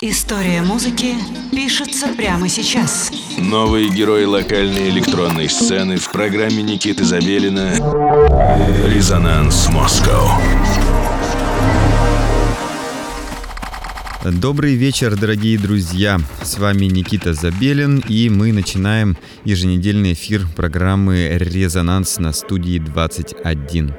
История музыки пишется прямо сейчас. Новые герои локальной электронной сцены в программе Никиты Забелина «Резонанс Москва». Добрый вечер, дорогие друзья! С вами Никита Забелин, и мы начинаем еженедельный эфир программы «Резонанс» на студии 21.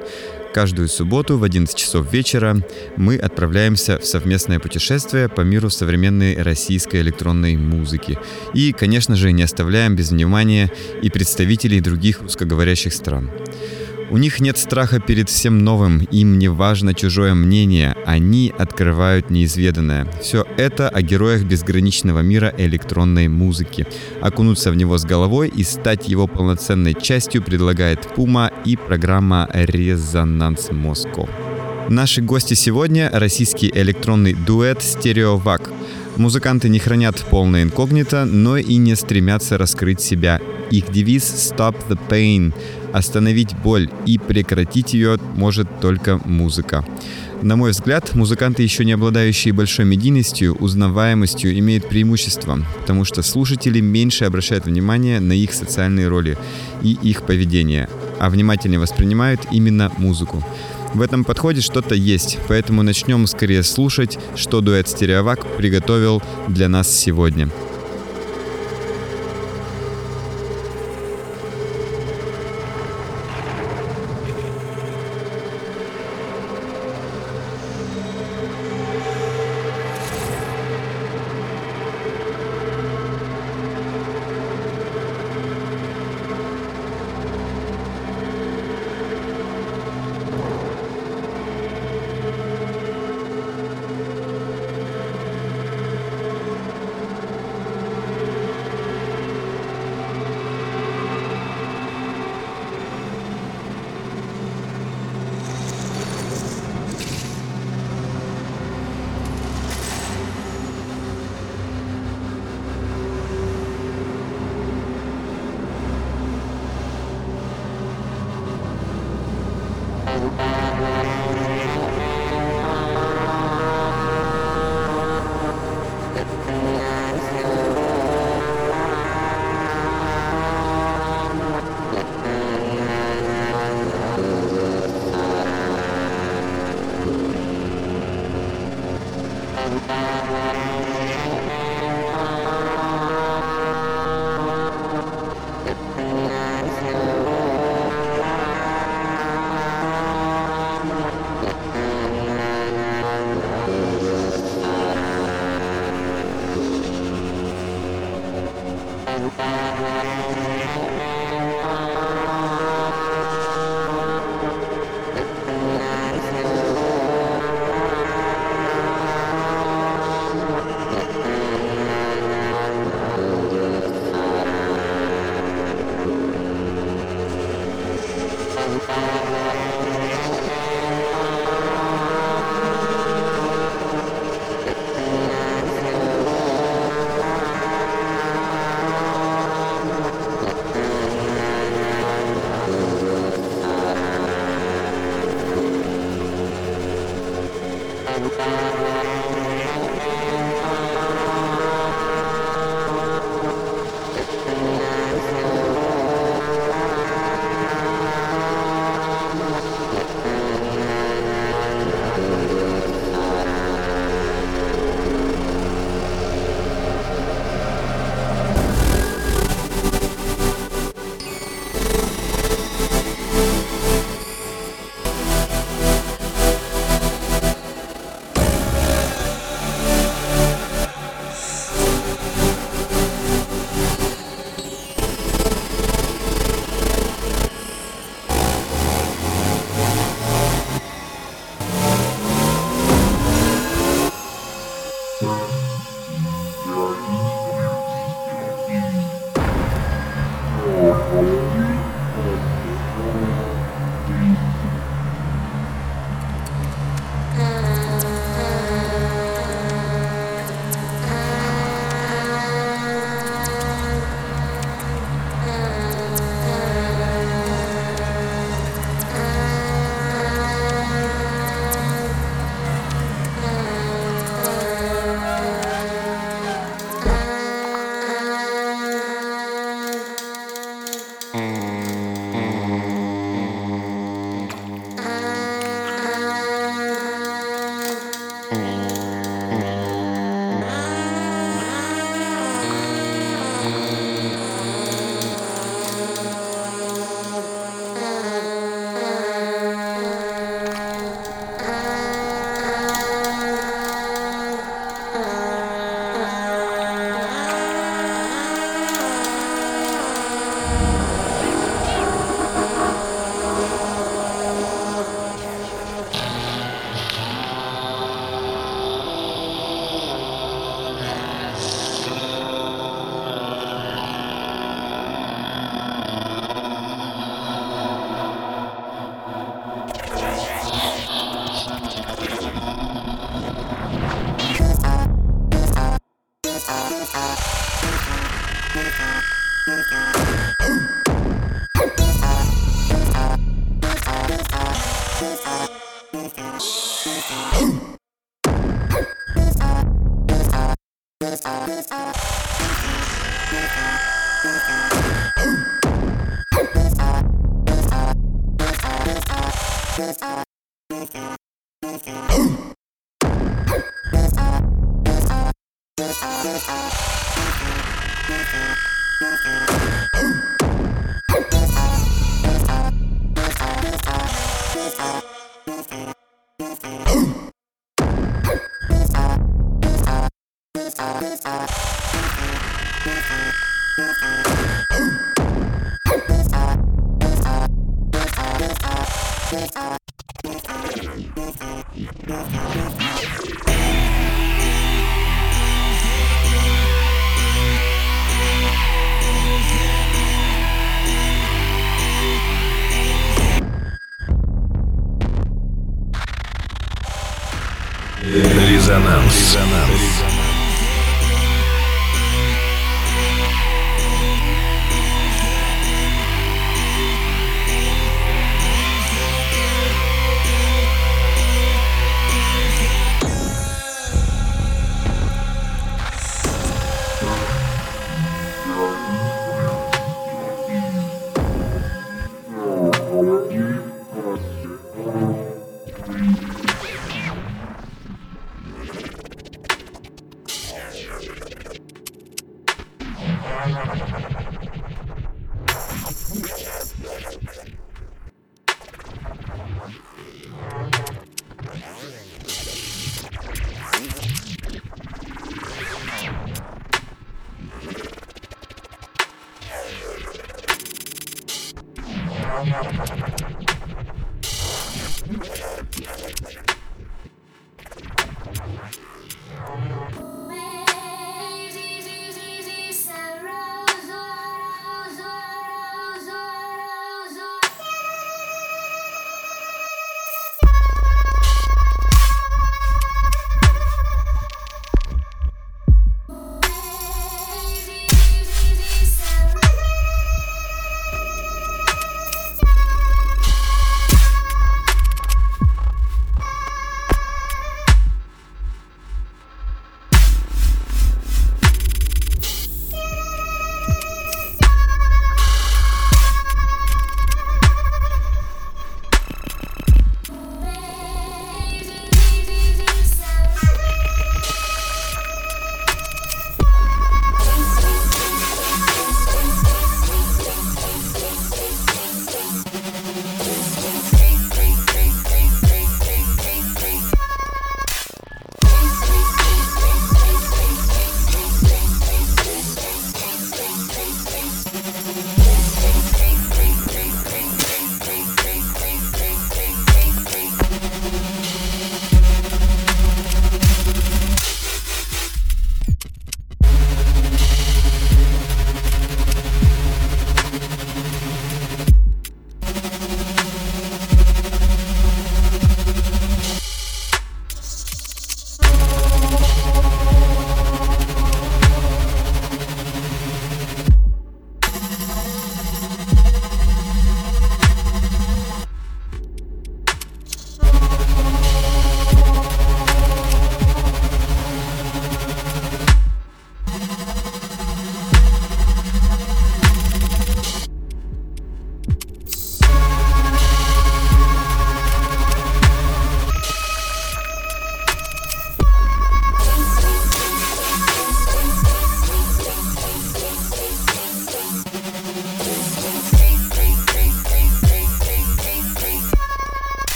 Каждую субботу в 11 часов вечера мы отправляемся в совместное путешествие по миру современной российской электронной музыки. И, конечно же, не оставляем без внимания и представителей других русскоговорящих стран. У них нет страха перед всем новым, им не важно чужое мнение, они открывают неизведанное. Все это о героях безграничного мира электронной музыки. Окунуться в него с головой и стать его полноценной частью предлагает Пума и программа «Резонанс Москва». Наши гости сегодня – российский электронный дуэт «Стереовак». Музыканты не хранят полное инкогнито, но и не стремятся раскрыть себя. Их девиз «Stop the Pain» – остановить боль и прекратить ее может только музыка. На мой взгляд, музыканты, еще не обладающие большой медийностью, узнаваемостью, имеют преимущество, потому что слушатели меньше обращают внимание на их социальные роли и их поведение, а внимательнее воспринимают именно музыку. В этом подходе что-то есть, поэтому начнем скорее слушать, что дуэт «Стереовак» приготовил для нас сегодня.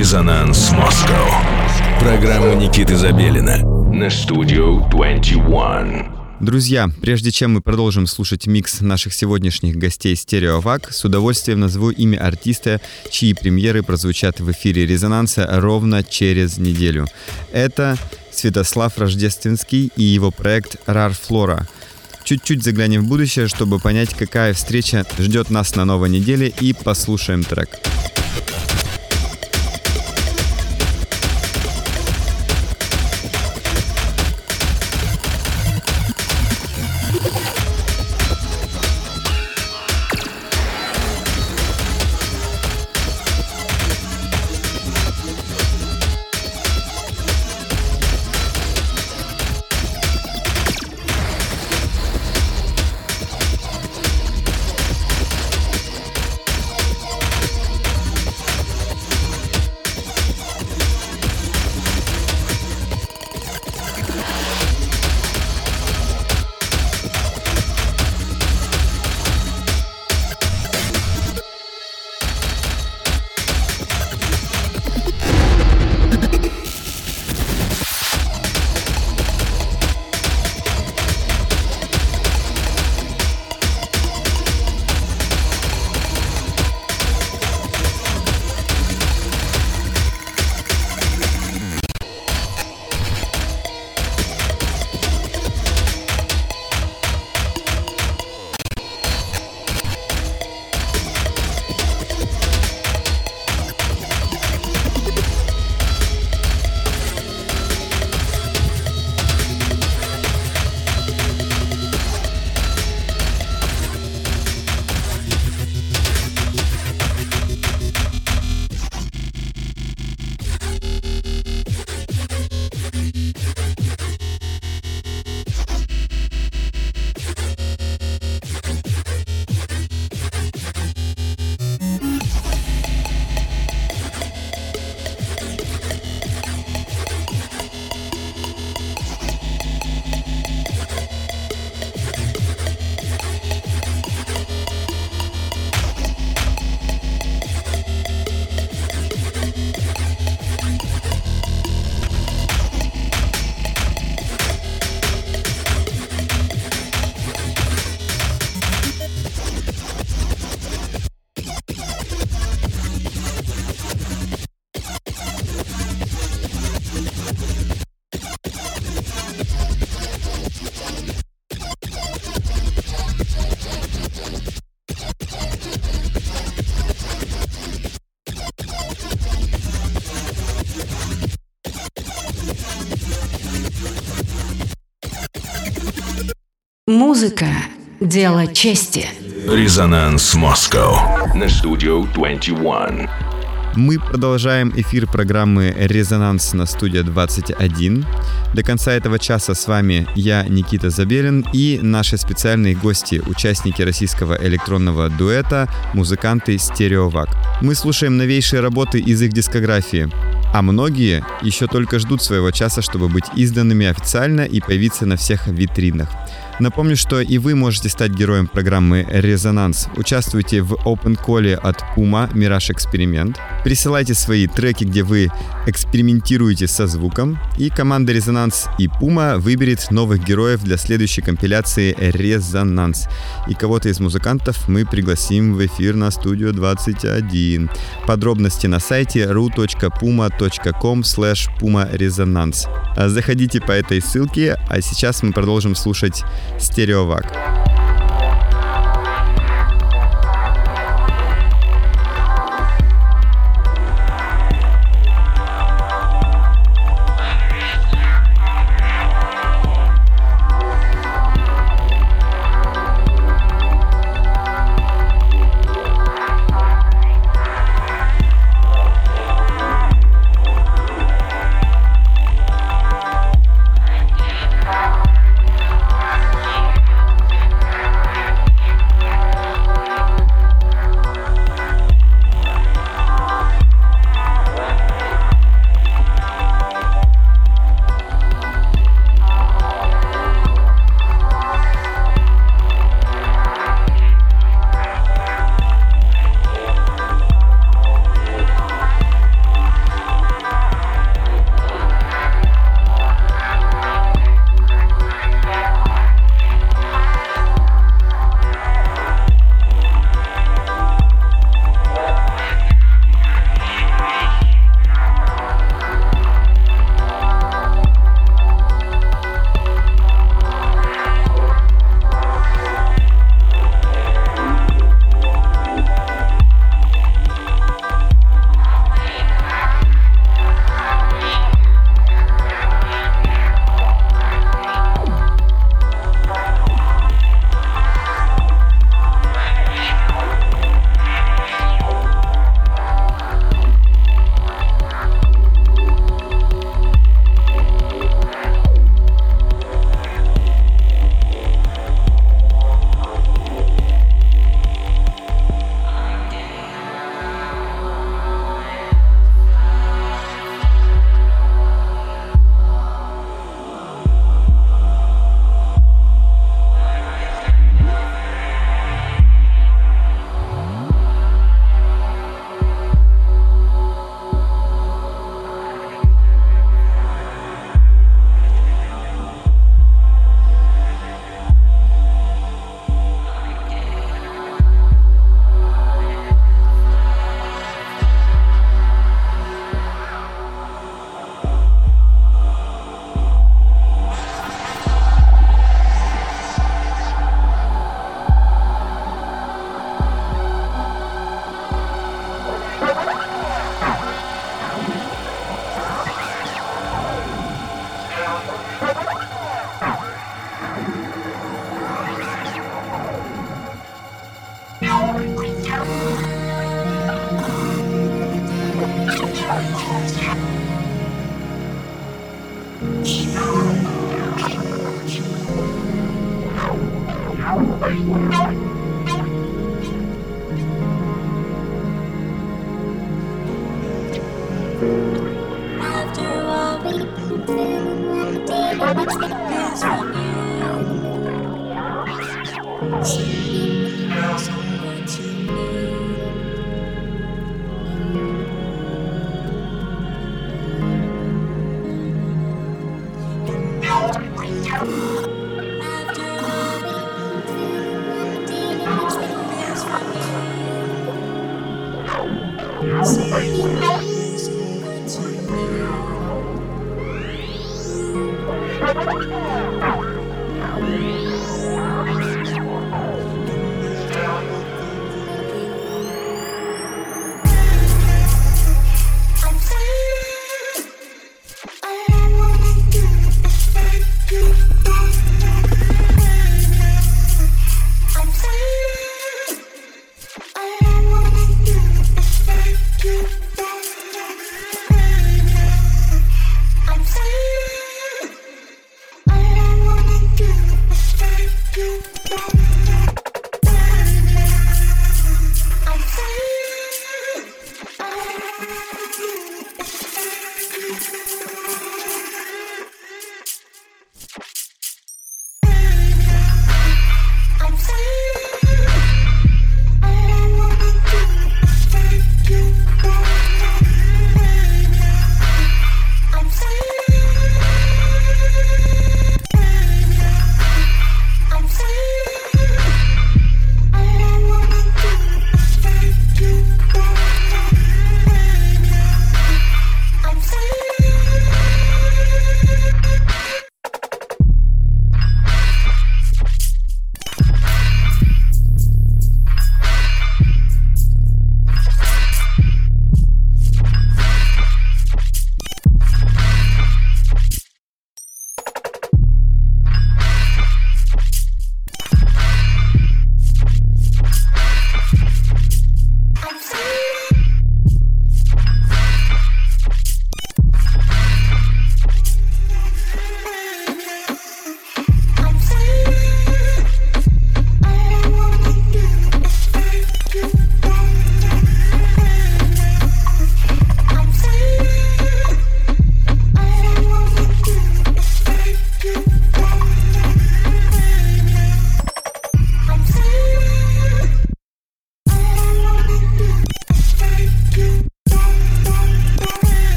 Резонанс Москва. Программа Никиты Забелина на студию 21. Друзья, прежде чем мы продолжим слушать микс наших сегодняшних гостей Стереовак, с удовольствием назову имя артиста, чьи премьеры прозвучат в эфире «Резонанса» ровно через неделю. Это Святослав Рождественский и его проект «Рар Флора». чуть-чуть заглянем в будущее, чтобы понять, какая встреча ждет нас на новой неделе и послушаем трек. Музыка – дело чести. Резонанс Москва на студию 21. Мы продолжаем эфир программы «Резонанс» на студия 21. До конца этого часа с вами я, Никита Забелин, и наши специальные гости, участники российского электронного дуэта, музыканты «Стереовак». Мы слушаем новейшие работы из их дискографии, а многие еще только ждут своего часа, чтобы быть изданными официально и появиться на всех витринах. Напомню, что и вы можете стать героем программы «Резонанс». Участвуйте в Open Call от Puma «Мираж Эксперимент». Присылайте свои треки, где вы экспериментируете со звуком. И команда «Резонанс» и Puma выберет новых героев для следующей компиляции «Резонанс». И кого-то из музыкантов мы пригласим в эфир на студию 21. Подробности на сайте ru.puma.com slash pumaresonance. Заходите по этой ссылке, а сейчас мы продолжим слушать Стереовак.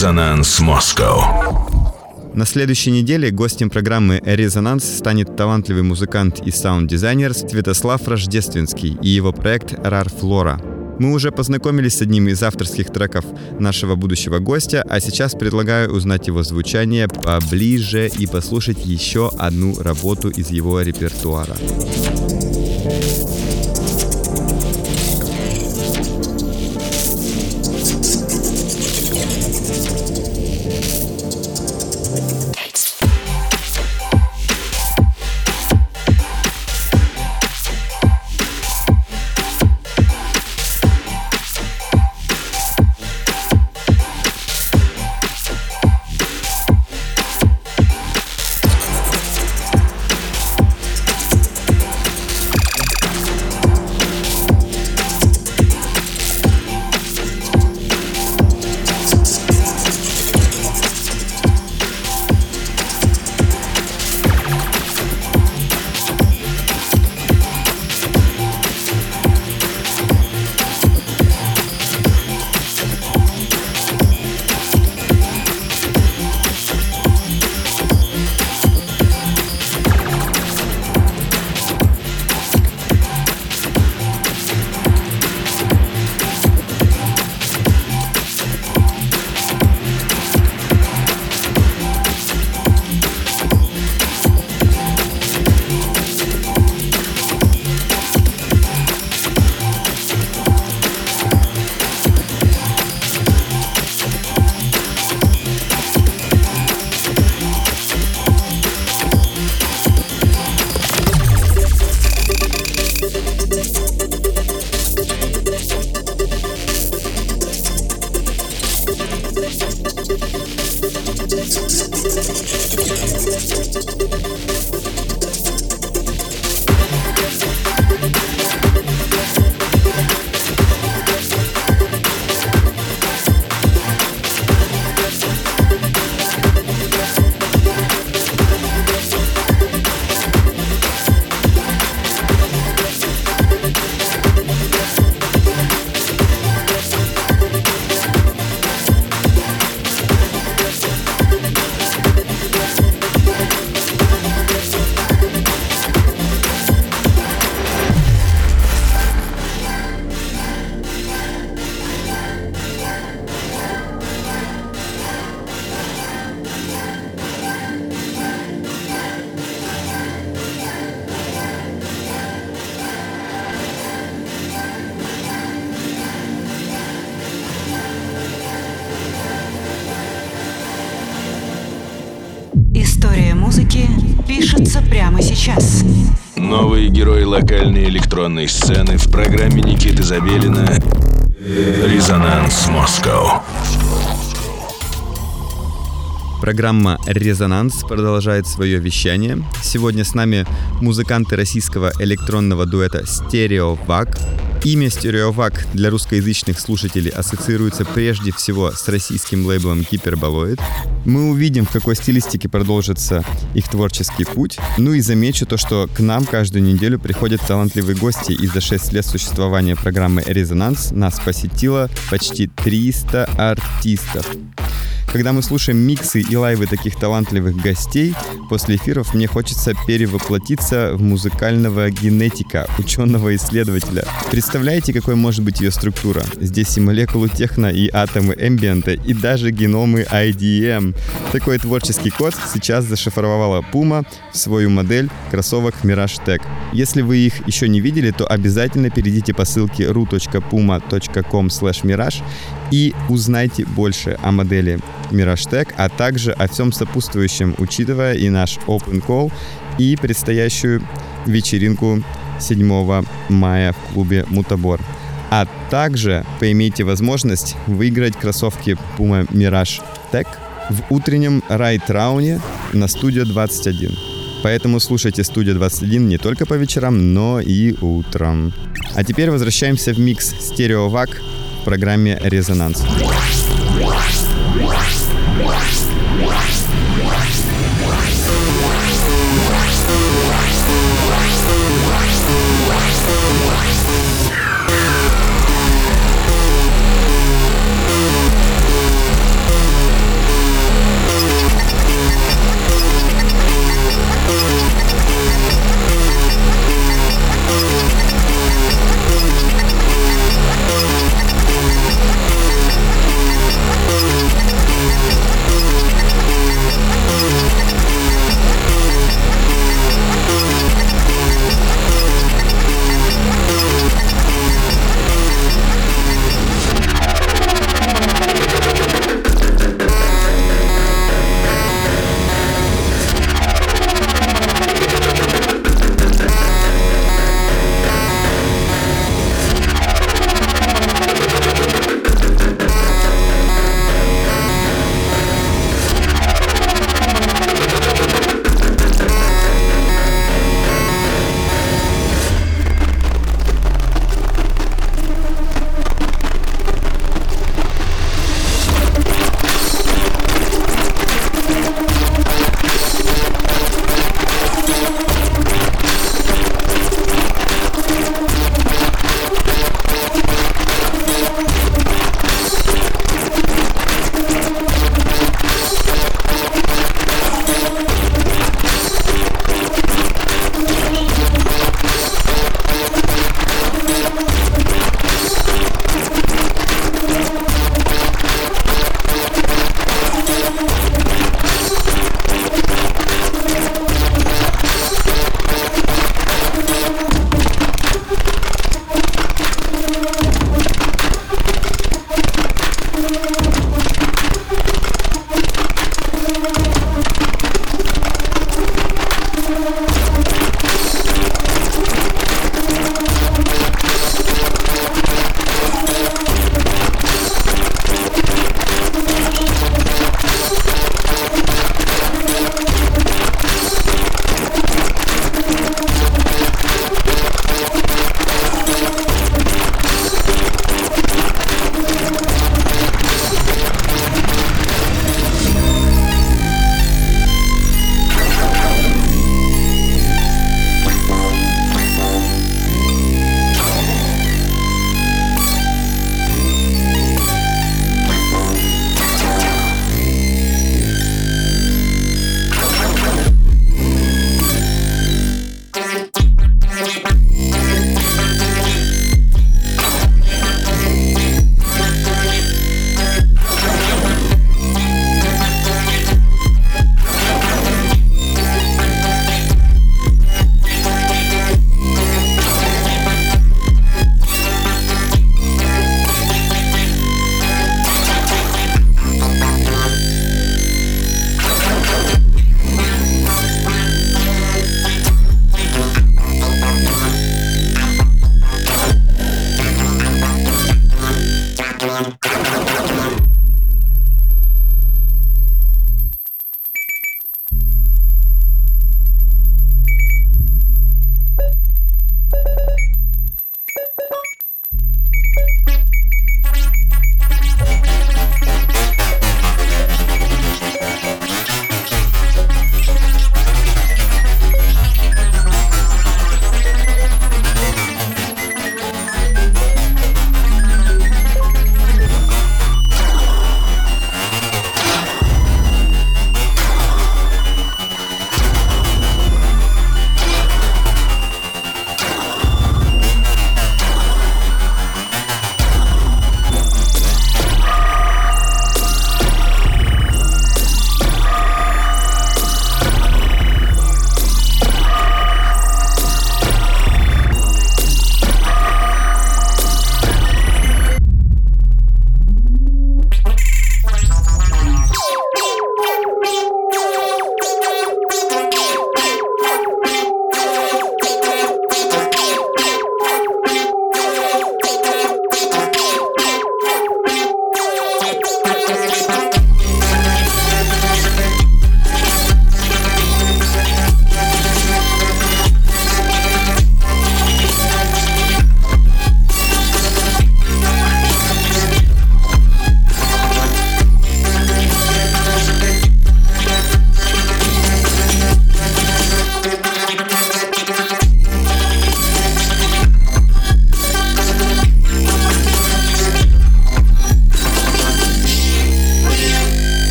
Резонанс Москва. На следующей неделе гостем программы «Резонанс» станет талантливый музыкант и саунд-дизайнер Святослав Рождественский и его проект «Рар Флора». Мы уже познакомились с одним из авторских треков нашего будущего гостя, а сейчас предлагаю узнать его звучание поближе и послушать еще одну работу из его репертуара. Локальной электронной сцены в программе Никиты Забелина «Резонанс Москва». Программа «Резонанс» продолжает свое вещание. Сегодня с нами музыканты российского электронного дуэта «Стереовак», Имя Стереовак для русскоязычных слушателей ассоциируется прежде всего с российским лейблом Hyperboloid. Мы увидим, в какой стилистике продолжится их творческий путь. Ну и замечу то, что к нам каждую неделю приходят талантливые гости, и за 6 лет существования программы «Резонанс» нас посетило почти 300 артистов. Когда мы слушаем миксы и лайвы таких талантливых гостей, после эфиров мне хочется перевоплотиться в музыкального генетика, ученого-исследователя. Представляете, какой может быть ее структура? Здесь и молекулы техно, и атомы эмбиента, и даже геномы IDM. Такой творческий код сейчас зашифровала Puma в свою модель кроссовок Mirage Tech. Если вы их еще не видели, то обязательно перейдите по ссылке ru.puma.com mirage и узнайте больше о модели Tech, а также о всем сопутствующем, учитывая и наш Open Call, и предстоящую вечеринку 7 мая в клубе Мутабор. А также поимейте возможность выиграть кроссовки Puma Mirage Tech в утреннем райт-рауне на студию 21. Поэтому слушайте студию 21 не только по вечерам, но и утром. А теперь возвращаемся в микс стереовак в программе «Резонанс». Yeah.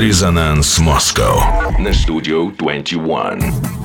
Резонанс Москва на студию 21.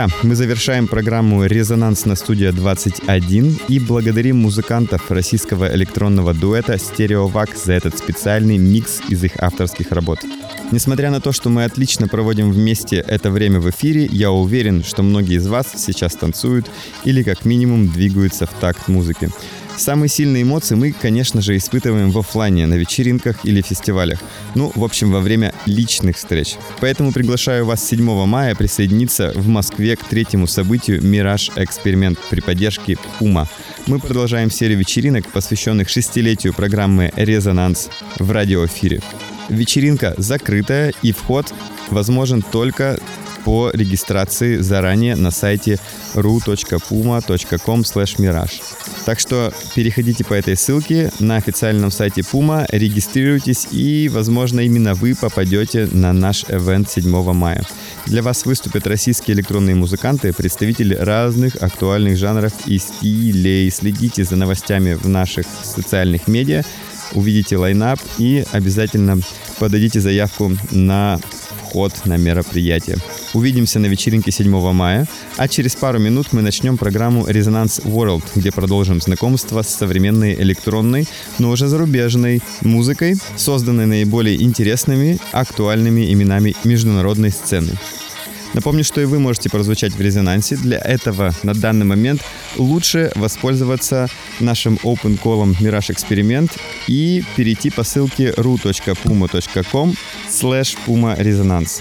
Друзья, мы завершаем программу «Резонанс» на студия 21 и благодарим музыкантов российского электронного дуэта «Стереовак» за этот специальный микс из их авторских работ. Несмотря на то, что мы отлично проводим вместе это время в эфире, я уверен, что многие из вас сейчас танцуют или как минимум двигаются в такт музыки. Самые сильные эмоции мы, конечно же, испытываем в офлайне, на вечеринках или фестивалях. Ну, в общем, во время личных встреч. Поэтому приглашаю вас 7 мая присоединиться в Москве к третьему событию «Мираж Эксперимент» при поддержке ПУМА. Мы продолжаем серию вечеринок, посвященных шестилетию программы «Резонанс» в радиоэфире. Вечеринка закрытая и вход возможен только по регистрации заранее на сайте ru.puma.com mirage. Так что переходите по этой ссылке на официальном сайте Puma, регистрируйтесь и, возможно, именно вы попадете на наш эвент 7 мая. Для вас выступят российские электронные музыканты, представители разных актуальных жанров и стилей. Следите за новостями в наших социальных медиа, увидите лайнап и обязательно подадите заявку на вход на мероприятие. Увидимся на вечеринке 7 мая, а через пару минут мы начнем программу «Резонанс World», где продолжим знакомство с современной электронной, но уже зарубежной музыкой, созданной наиболее интересными, актуальными именами международной сцены. Напомню, что и вы можете прозвучать в резонансе. Для этого на данный момент лучше воспользоваться нашим open call Mirage Experiment и перейти по ссылке ru.puma.com slash puma resonance.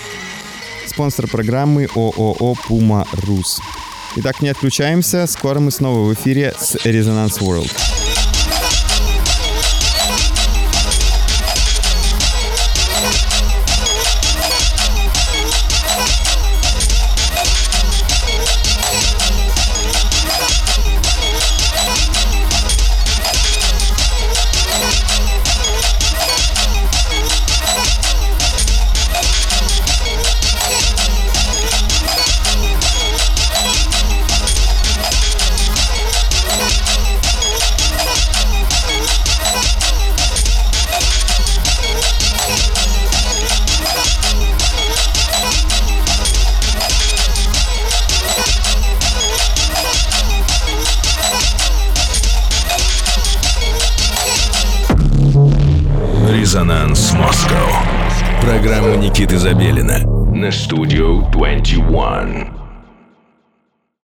Спонсор программы ООО Puma Rus. Итак, не отключаемся. Скоро мы снова в эфире с Resonance World.